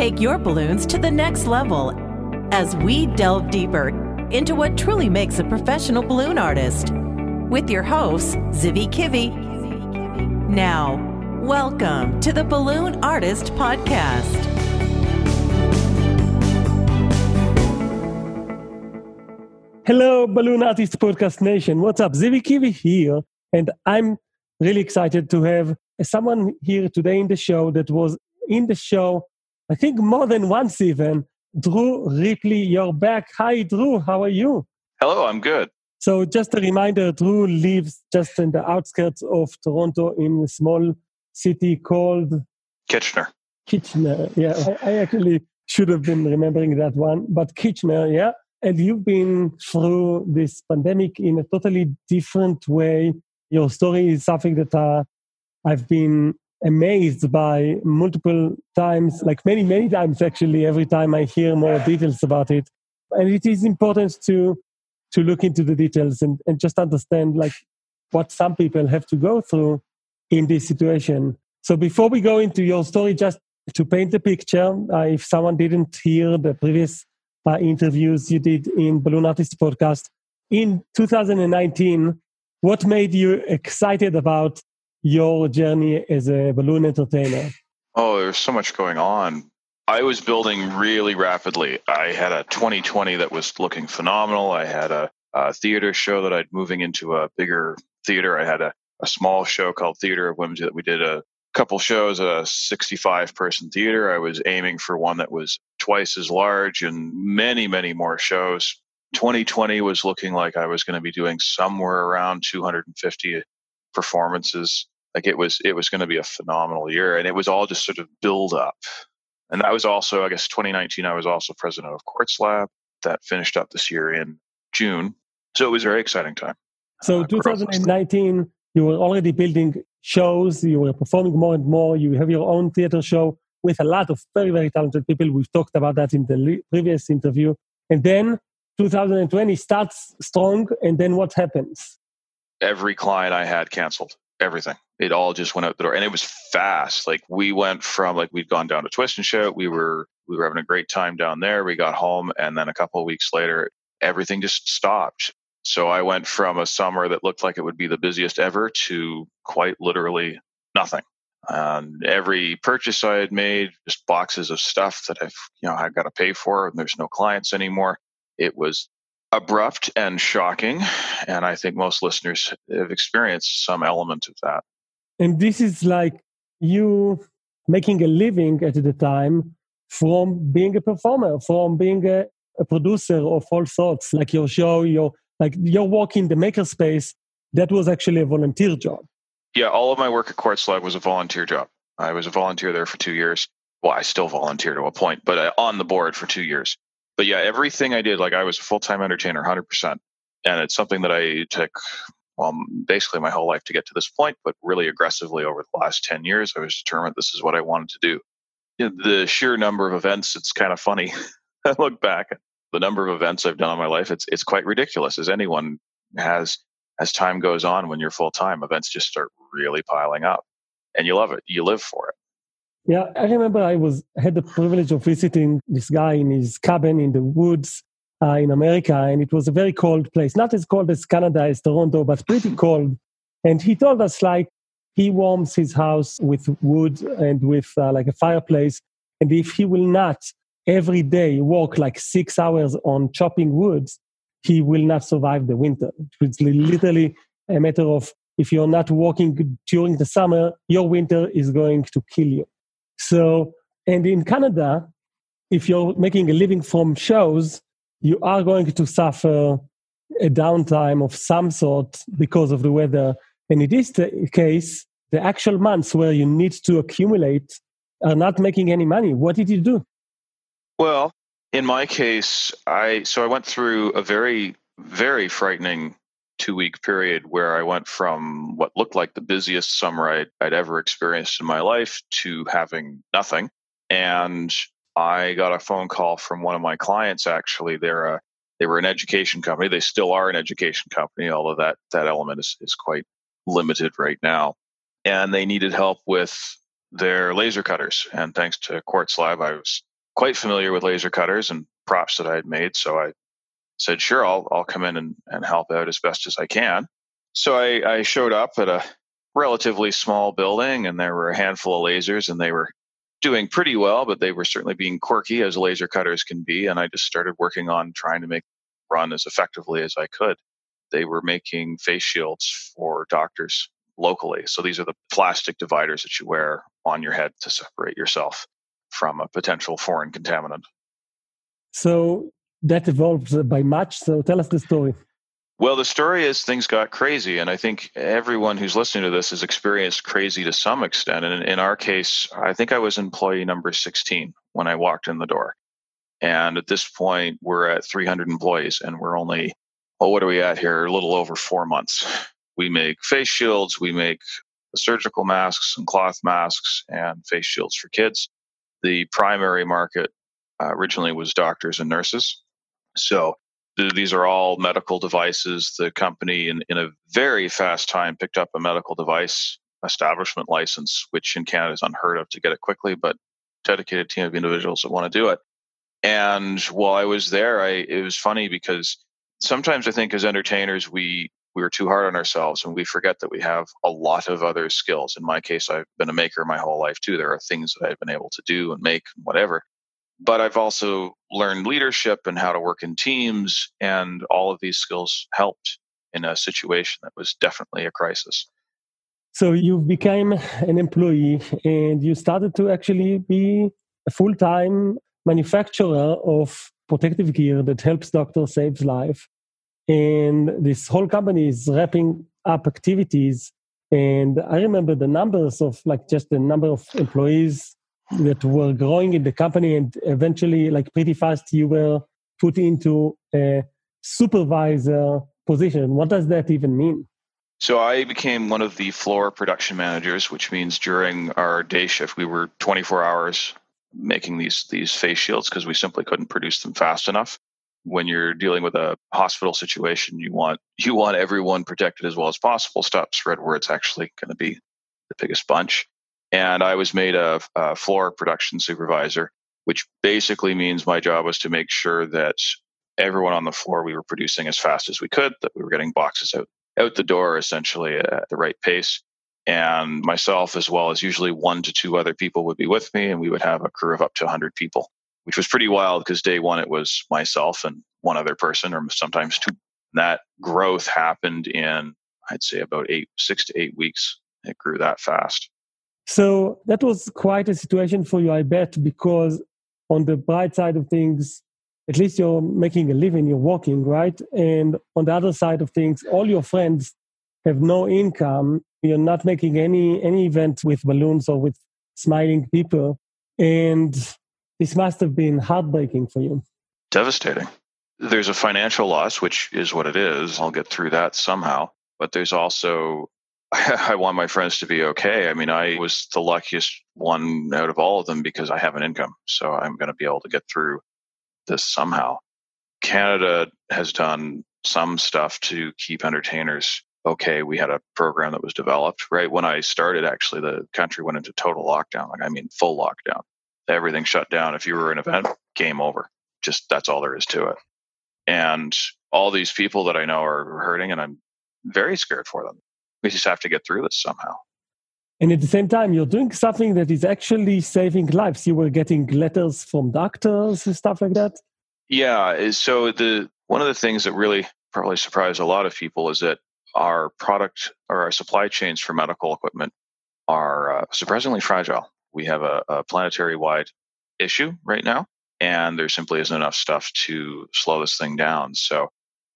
take your balloons to the next level as we delve deeper into what truly makes a professional balloon artist. With your hosts, Zivi Kivi. Now, welcome to the Balloon Artist Podcast. Hello, Balloon Artist Podcast Nation. What's up? Zivi Kivi here. And I'm really excited to have someone here today in the show that was in the show, I think more than once even. Drew Ripley, you're back. Hi, Drew. How are you? Hello, I'm good. So, just a reminder Drew lives just in the outskirts of Toronto in a small city called Kitchener. Kitchener. Yeah, I, I actually should have been remembering that one, but Kitchener, yeah. And you've been through this pandemic in a totally different way. Your story is something that uh, I've been amazed by multiple times, like many, many times actually, every time I hear more details about it. And it is important to to look into the details and, and just understand like what some people have to go through in this situation. So before we go into your story, just to paint the picture, uh, if someone didn't hear the previous uh, interviews you did in Balloon Artist podcast in 2019, what made you excited about your journey as a balloon entertainer? Oh, there's so much going on. I was building really rapidly. I had a 2020 that was looking phenomenal. I had a, a theater show that I'd moving into a bigger theater. I had a, a small show called Theater of Whimsy that we did a couple shows a 65 person theater. I was aiming for one that was twice as large and many, many more shows. 2020 was looking like I was going to be doing somewhere around 250 performances. Like it was, it was going to be a phenomenal year, and it was all just sort of build up. And that was also, I guess, 2019. I was also president of Kwartzlab. That finished up this year in June, so it was a very exciting time. So, uh, 2019, you were already building shows. You were performing more and more. You have your own theater show with a lot of very, very talented people. We've talked about that in the previous interview. And then 2020 starts strong, and then what happens? Every client I had canceled everything. It all just went out the door, and it was fast. Like we went from like we'd gone down to Twist and Shout. We were we were having a great time down there. We got home, and then a couple of weeks later, everything just stopped. So I went from a summer that looked like it would be the busiest ever to quite literally nothing. And every purchase I had made, just boxes of stuff that I've you know I've got to pay for, and there's no clients anymore. It was abrupt and shocking. And I think most listeners have experienced some element of that. And this is like you making a living at the time from being a performer, from being a, a producer of all sorts, like your show, your like your work in the makerspace. That was actually a volunteer job. Yeah, all of my work at Kwartzlab was a volunteer job. I was a volunteer there for two years. Well, I still volunteer to a point, but uh, on the board for two years but yeah, everything I did, like I was a full time entertainer, 100%. And it's something that I took, well, basically my whole life to get to this point, but really aggressively over the last 10 years, I was determined this is what I wanted to do. The sheer number of events, it's kind of funny. I look back at the number of events I've done in my life, it's, it's quite ridiculous, as anyone has as time goes on when you're full time, events just start really piling up and you love it. You live for it. Yeah, I remember I was had the privilege of visiting this guy in his cabin in the woods uh, in America, and it was a very cold place. Not as cold as Canada, as Toronto, but pretty cold. And he told us like he warms his house with wood and with uh, like a fireplace, and if he will not every day work like six hours on chopping woods, he will not survive the winter. It's literally a matter of if you're not working during the summer, your winter is going to kill you. So, and in Canada, if you're making a living from shows, you are going to suffer a downtime of some sort because of the weather. And in this case, the actual months where you need to accumulate are not making any money. What did you do? Well, in my case, I so I went through a very very frightening two week period where I went from what looked like the busiest summer I'd, I'd ever experienced in my life to having nothing. And I got a phone call from one of my clients. Actually, they're a they were an education company. They still are an education company, although that that element is, is quite limited right now. And they needed help with their laser cutters. And thanks to Kwartzlab, I was quite familiar with laser cutters and props that I had made. So I said, sure, I'll, I'll come in and, and help out as best as I can. So I, I showed up at a relatively small building and there were a handful of lasers and they were doing pretty well, but they were certainly being quirky as laser cutters can be. And I just started working on trying to make run as effectively as I could. They were making face shields for doctors locally. So these are the plastic dividers that you wear on your head to separate yourself from a potential foreign contaminant. So that evolved by much. So tell us the story. Well, the story is things got crazy, and I think everyone who's listening to this has experienced crazy to some extent. And in our case, I think I was employee number 16 when I walked in the door. And at this point, we're at 300 employees, and we're only, well, what are we at here? A little over four months. We make face shields, we make surgical masks and cloth masks and face shields for kids. The primary market uh, originally was doctors and nurses. So these are all medical devices. The company, in, in a very fast time, picked up a medical device establishment license, which in Canada is unheard of to get it quickly, but dedicated team of individuals that want to do it. And while I was there, I it was funny because sometimes I think as entertainers we we were too hard on ourselves and we forget that we have a lot of other skills. In my case, I've been a maker my whole life too. There are things that I've been able to do and make and whatever but I've also learned leadership and how to work in teams, and all of these skills helped in a situation that was definitely a crisis. So you became an employee and you started to actually be a full time manufacturer of protective gear that helps doctors save life. And this whole company is wrapping up activities. And I remember the numbers of like just the number of employees that were growing in the company and eventually like pretty fast you were put into a supervisor position. What does that even mean? So i became one of the floor production managers which means during our day shift we were 24 hours making these these face shields because we simply couldn't produce them fast enough. When you're dealing with a hospital situation you want you want everyone protected as well as possible. Stop spread where it's actually going to be the biggest bunch and I was made a, a floor production supervisor, which basically means my job was to make sure that everyone on the floor we were producing as fast as we could, that we were getting boxes out out the door essentially at the right pace. And myself, as well as usually one to two other people, would be with me, and we would have a crew of up to 100 people, which was pretty wild because day one it was myself and one other person, or sometimes two. That growth happened in, I'd say, about eight, six to eight weeks. It grew that fast. So that was quite a situation for you, I bet, because on the bright side of things, at least you're making a living, you're working, right? And on the other side of things, all your friends have no income. You're not making any any event with balloons or with smiling people. And this must have been heartbreaking for you. Devastating. There's a financial loss, which is what it is. I'll get through that somehow. But there's also I want my friends to be okay. I mean, I was the luckiest one out of all of them because I have an income. So I'm going to be able to get through this somehow. Canada has done some stuff to keep entertainers okay. We had a program that was developed right when I started. Actually, the country went into total lockdown. Like, I mean, full lockdown. Everything shut down. If you were an event, game over. Just that's all there is to it. And all these people that I know are hurting, and I'm very scared for them we just have to get through this somehow. And at the same time, you're doing something that is actually saving lives. You were getting letters from doctors and stuff like that. Yeah. So the one of the things that really probably surprised a lot of people is that our product or our supply chains for medical equipment are uh, surprisingly fragile. We have a, a planetary wide issue right now, and there simply isn't enough stuff to slow this thing down. So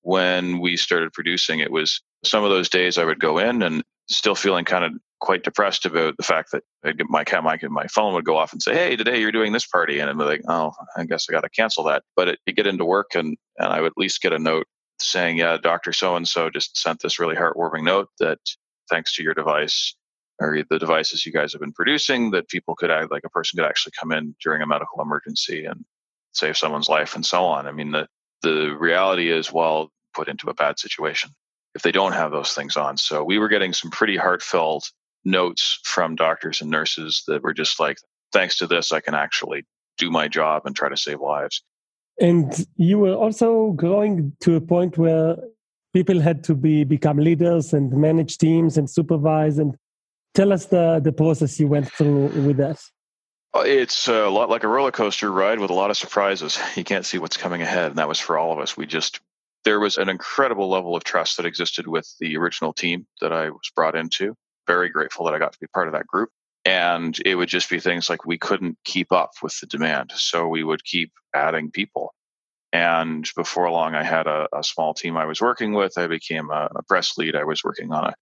when we started producing, it was some of those days I would go in and still feeling kind of quite depressed about the fact that my my my phone would go off and say, "Hey, today you're doing this party," and I'm like, "Oh, I guess I got to cancel that." But it, you get into work and and I would at least get a note saying, "Yeah, Doctor So and So just sent this really heartwarming note that thanks to your device." Or the devices you guys have been producing, that people could act like a person could actually come in during a medical emergency and save someone's life, and so on. I mean, the the reality is, well, put into a bad situation if they don't have those things on. So we were getting some pretty heartfelt notes from doctors and nurses that were just like, thanks to this, I can actually do my job and try to save lives. And you were also growing to a point where people had to be become leaders and manage teams and supervise. And tell us the, the process you went through with that. Uh, it's a lot like a roller coaster ride with a lot of surprises. You can't see what's coming ahead. And that was for all of us. We just, there was an incredible level of trust that existed with the original team that I was brought into. Very grateful that I got to be part of that group. And it would just be things like we couldn't keep up with the demand. So we would keep adding people. And before long, I had a, a small team I was working with. I became a, a press lead. I was working on a,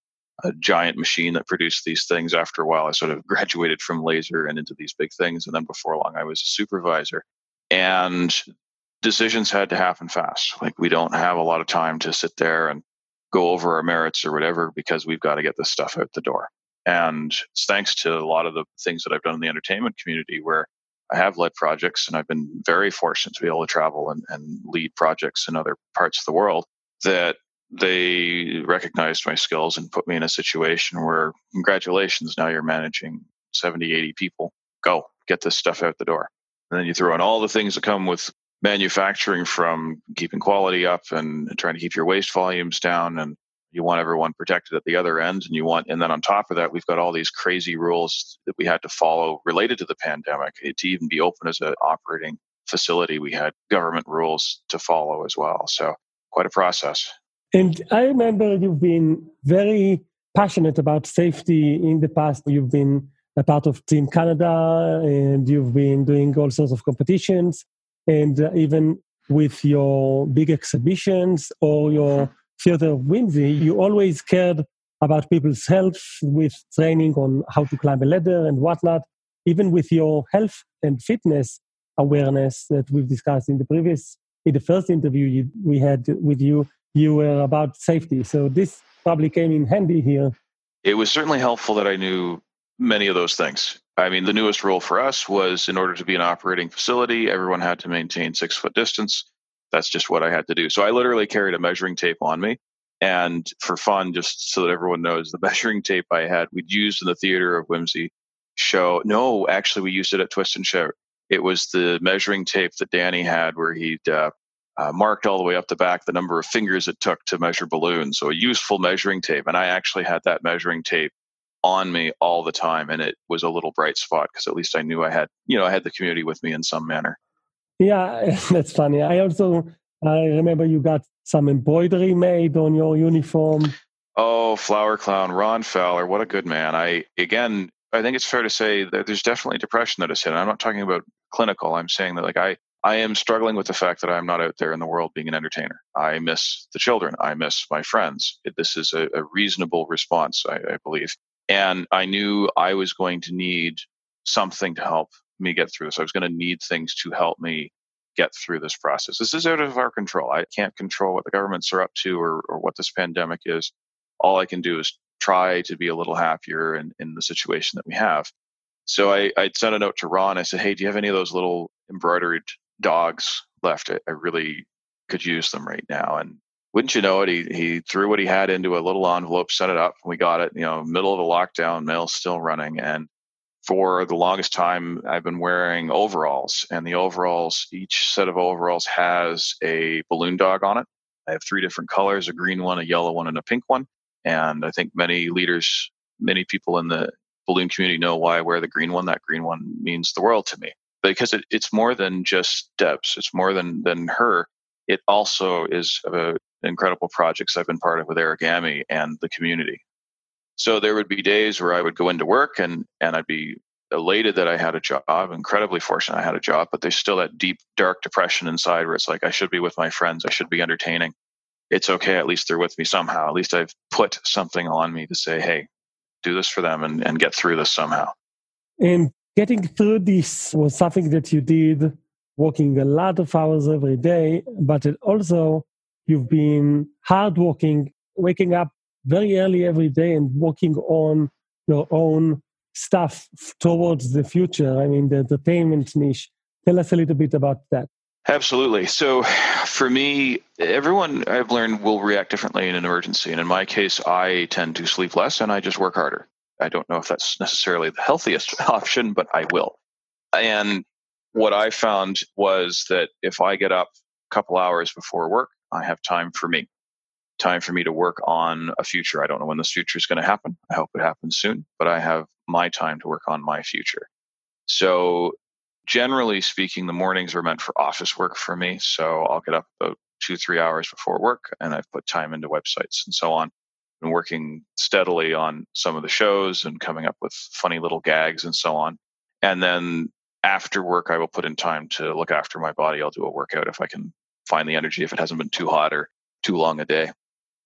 a giant machine that produced these things. After a while, I sort of graduated from laser and into these big things. And then before long, I was a supervisor. And decisions had to happen fast. Like we don't have a lot of time to sit there and go over our merits or whatever because we've got to get this stuff out the door. And it's thanks to a lot of the things that I've done in the entertainment community where I have led projects and I've been very fortunate to be able to travel and, and lead projects in other parts of the world that they recognized my skills and put me in a situation where congratulations, now you're managing 70, 80 people. Go get this stuff out the door. And then you throw in all the things that come with manufacturing from keeping quality up and trying to keep your waste volumes down and you want everyone protected at the other end and you want and then on top of that we've got all these crazy rules that we had to follow related to the pandemic eh, to even be open as an operating facility we had government rules to follow as well. So quite a process. And i remember you've been very passionate about safety in the past. You've been a part of team canada and you've been doing all sorts of competitions and uh, even with your big exhibitions or your theater of whimsy, you always cared about people's health with training on how to climb a ladder and whatnot. Even with your health and fitness awareness that we've discussed in the previous, in the first interview you, we had with you, you were about safety. So this probably came in handy here. It was certainly helpful that I knew many of those things. I mean, the newest rule for us was in order to be an operating facility, everyone had to maintain six foot distance that's just what I had to do. So I literally carried a measuring tape on me. And for fun, just so that everyone knows, the measuring tape I had, we'd used in the Theater of Whimsy show. No, actually, we used it at Twist and Shout. It was the measuring tape that Danny had where he'd uh, uh, marked all the way up the back the number of fingers it took to measure balloons. So a useful measuring tape. And I actually had that measuring tape on me all the time. And it was a little bright spot because at least I knew I had, you know, I had the community with me in some manner. Yeah, that's funny. I also I remember you got some embroidery made on your uniform. Oh, flower clown, Ron Fowler, what a good man. I again, I think it's fair to say that there's definitely depression that is hit. I'm not talking about clinical. I'm saying that like I I am struggling with the fact that I'm not out there in the world being an entertainer. I miss the children. I miss my friends. This is a, a reasonable response, I, I believe. And I knew I was going to need something to help me get through this. I was going to need things to help me get through this process. This is out of our control. I can't control what the governments are up to or, or what this pandemic is. All I can do is try to be a little happier in, in the situation that we have. So I, I sent a note to Ron. I said, Hey, do you have any of those little embroidered dogs left? I, I really could use them right now. And wouldn't you know it, he, he threw what he had into a little envelope, set it up, and we got it, you know, middle of the lockdown, mail still running. And for the longest time i've been wearing overalls and the overalls each set of overalls has a balloon dog on it. I have three different colors a green one a yellow one and a pink one. And i think many leaders many people in the balloon community know why i wear the green one. That green one means the world to me. Because it, it's more than just debs. It's more than than her. It also is a incredible projects i've been part of with origami and the community so there would be days where I would go into work and and I'd be elated that I had a job, incredibly fortunate I had a job, but there's still that deep dark depression inside where it's like I should be with my friends, I should be entertaining. It's okay, at least they're with me somehow. At least I've put something on me to say, hey, do this for them and, and get through this somehow. And getting through this was something that you did working a lot of hours every day, but it also you've been hardworking, waking up very early every day and working on your own stuff towards the future. I mean, the entertainment niche. Tell us a little bit about that. Absolutely. So, for me, everyone I've learned will react differently in an emergency. And in my case, I tend to sleep less and I just work harder. I don't know if that's necessarily the healthiest option, but I will. And what I found was that if I get up a couple hours before work, I have time for me, time for me to work on a future. I don't know when this future is going to happen. I hope it happens soon, but I have my time to work on my future. So, generally speaking, the mornings are meant for office work for me. So, I'll get up about two, three hours before work and I've put time into websites and so on. And working steadily on some of the shows and coming up with funny little gags and so on. And then after work, I will put in time to look after my body. I'll do a workout if I can find the energy, if it hasn't been too hot or too long a day.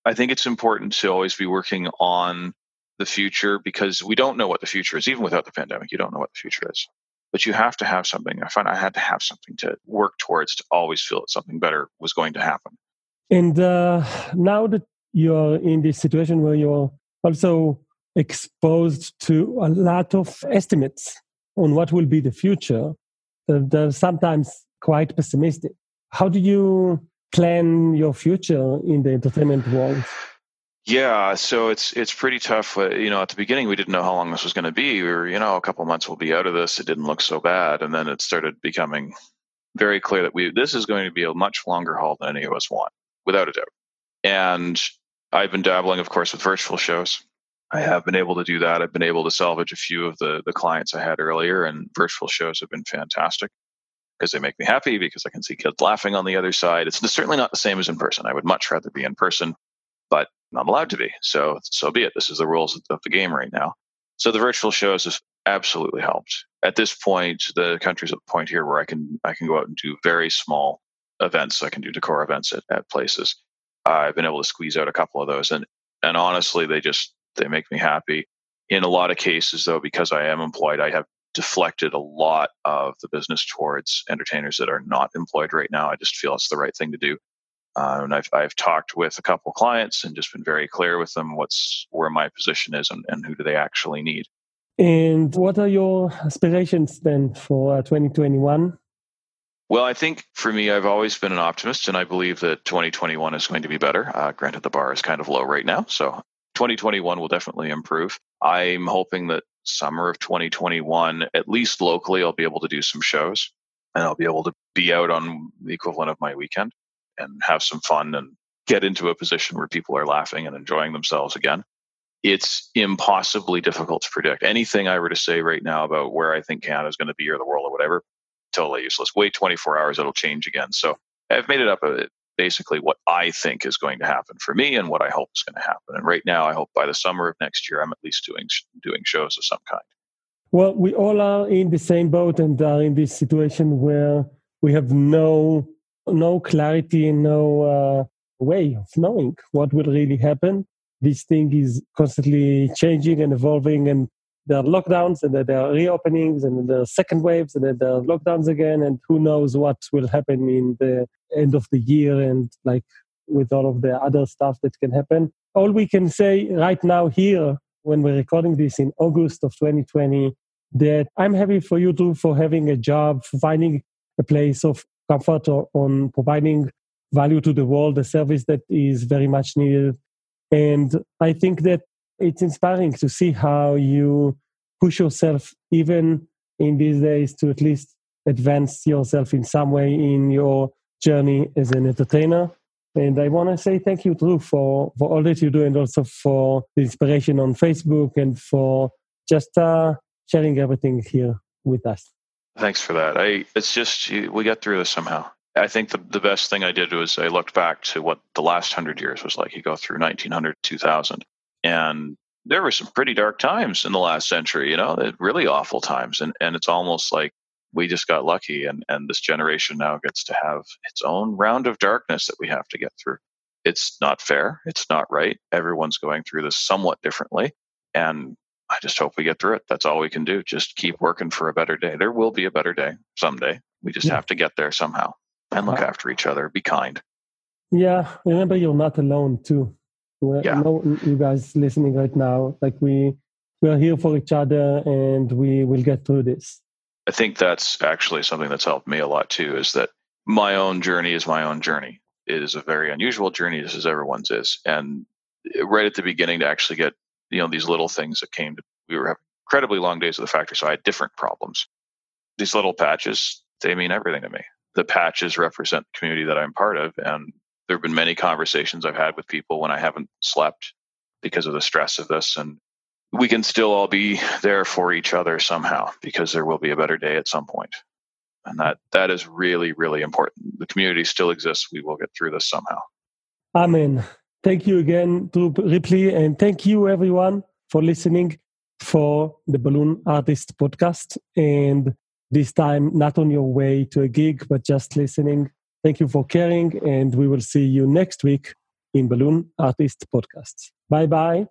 I think it's important to always be working on the future because we don't know what the future is. Even without the pandemic, you don't know what the future is. But you have to have something. I find I had to have something to work towards to always feel that something better was going to happen. And uh, now that you're in this situation where you're also exposed to a lot of estimates on what will be the future, they're sometimes quite pessimistic. How do you plan your future in the entertainment world? Yeah, so it's it's pretty tough. Uh, you know, at the beginning, we didn't know how long this was going to be. We were, you know, a couple months we'll be out of this. It didn't look so bad, and then it started becoming very clear that we this is going to be a much longer haul than any of us want, without a doubt. And I've been dabbling, of course, with virtual shows. I have been able to do that. I've been able to salvage a few of the the clients I had earlier, and virtual shows have been fantastic because they make me happy because I can see kids laughing on the other side. It's certainly not the same as in person. I would much rather be in person, but I'm allowed to be. So so be it. This is the rules of the game right now. So the virtual shows have absolutely helped. At this point, the country's at the point here where I can I can go out and do very small events. I can do decor events at, at places. I've been able to squeeze out a couple of those, and and honestly, they just they make me happy. In a lot of cases, though, because I am employed, I have deflected a lot of the business towards entertainers that are not employed right now. I just feel it's the right thing to do. Uh, and I've, I've talked with a couple clients and just been very clear with them what's where my position is and, and who do they actually need. And what are your aspirations then for uh, 2021? Well, I think for me, I've always been an optimist, and I believe that 2021 is going to be better. Uh, granted, the bar is kind of low right now, so 2021 will definitely improve. I'm hoping that summer of 2021, at least locally, I'll be able to do some shows and I'll be able to be out on the equivalent of my weekend and have some fun and get into a position where people are laughing and enjoying themselves again. It's impossibly difficult to predict. Anything I were to say right now about where I think Canada is going to be or the world or whatever, totally useless. Wait 24 hours, it'll change again. So I've made it up a, basically what I think is going to happen for me and what I hope is going to happen. And right now, I hope by the summer of next year, I'm at least doing doing shows of some kind. Well, we all are in the same boat and are in this situation where we have no no clarity, and no uh, way of knowing what will really happen. This thing is constantly changing and evolving, and there are lockdowns, and there are reopenings, and there are second waves, and then there are lockdowns again, and who knows what will happen in the end of the year, and like with all of the other stuff that can happen. All we can say right now here, when we're recording this in August of 2020, that I'm happy for you too for having a job, for finding a place of comfort or on providing value to the world, a service that is very much needed. And I think that it's inspiring to see how you push yourself, even in these days, to at least advance yourself in some way in your journey as an entertainer. And I want to say thank you, Drew, for, for all that you do and also for the inspiration on Facebook and for just uh, sharing everything here with us. Thanks for that. I it's just we got through this somehow. I think the, the best thing I did was I looked back to what the last hundred years was like. You go through 1900, 2000, and there were some pretty dark times in the last century. You know, really awful times, and and it's almost like we just got lucky, and and this generation now gets to have its own round of darkness that we have to get through. It's not fair. It's not right. Everyone's going through this somewhat differently, and I just hope we get through it. That's all we can do. Just keep working for a better day. There will be a better day someday. We just yeah. have to get there somehow and look after each other. Be kind. Yeah, remember you're not alone too. Yeah. know you guys listening right now, like we we are here for each other and we will get through this. I think that's actually something that's helped me a lot too. Is that my own journey is my own journey. It is a very unusual journey, just as everyone's is. And right at the beginning, to actually get you know these little things that came to we were having incredibly long days at the factory so i had different problems these little patches they mean everything to me. The patches represent the community that I'm part of. And there have been many conversations I've had with people when I haven't slept because of the stress of this. And we can still all be there for each other somehow because there will be a better day at some point. And that that is really, really important. The community still exists. We will get through this somehow. Amen. Thank you again to Ripley, and thank you everyone for listening for the Balloon Artist podcast. And this time, not on your way to a gig, but just listening. Thank you for caring, and we will see you next week in Balloon Artist Podcast. Bye bye.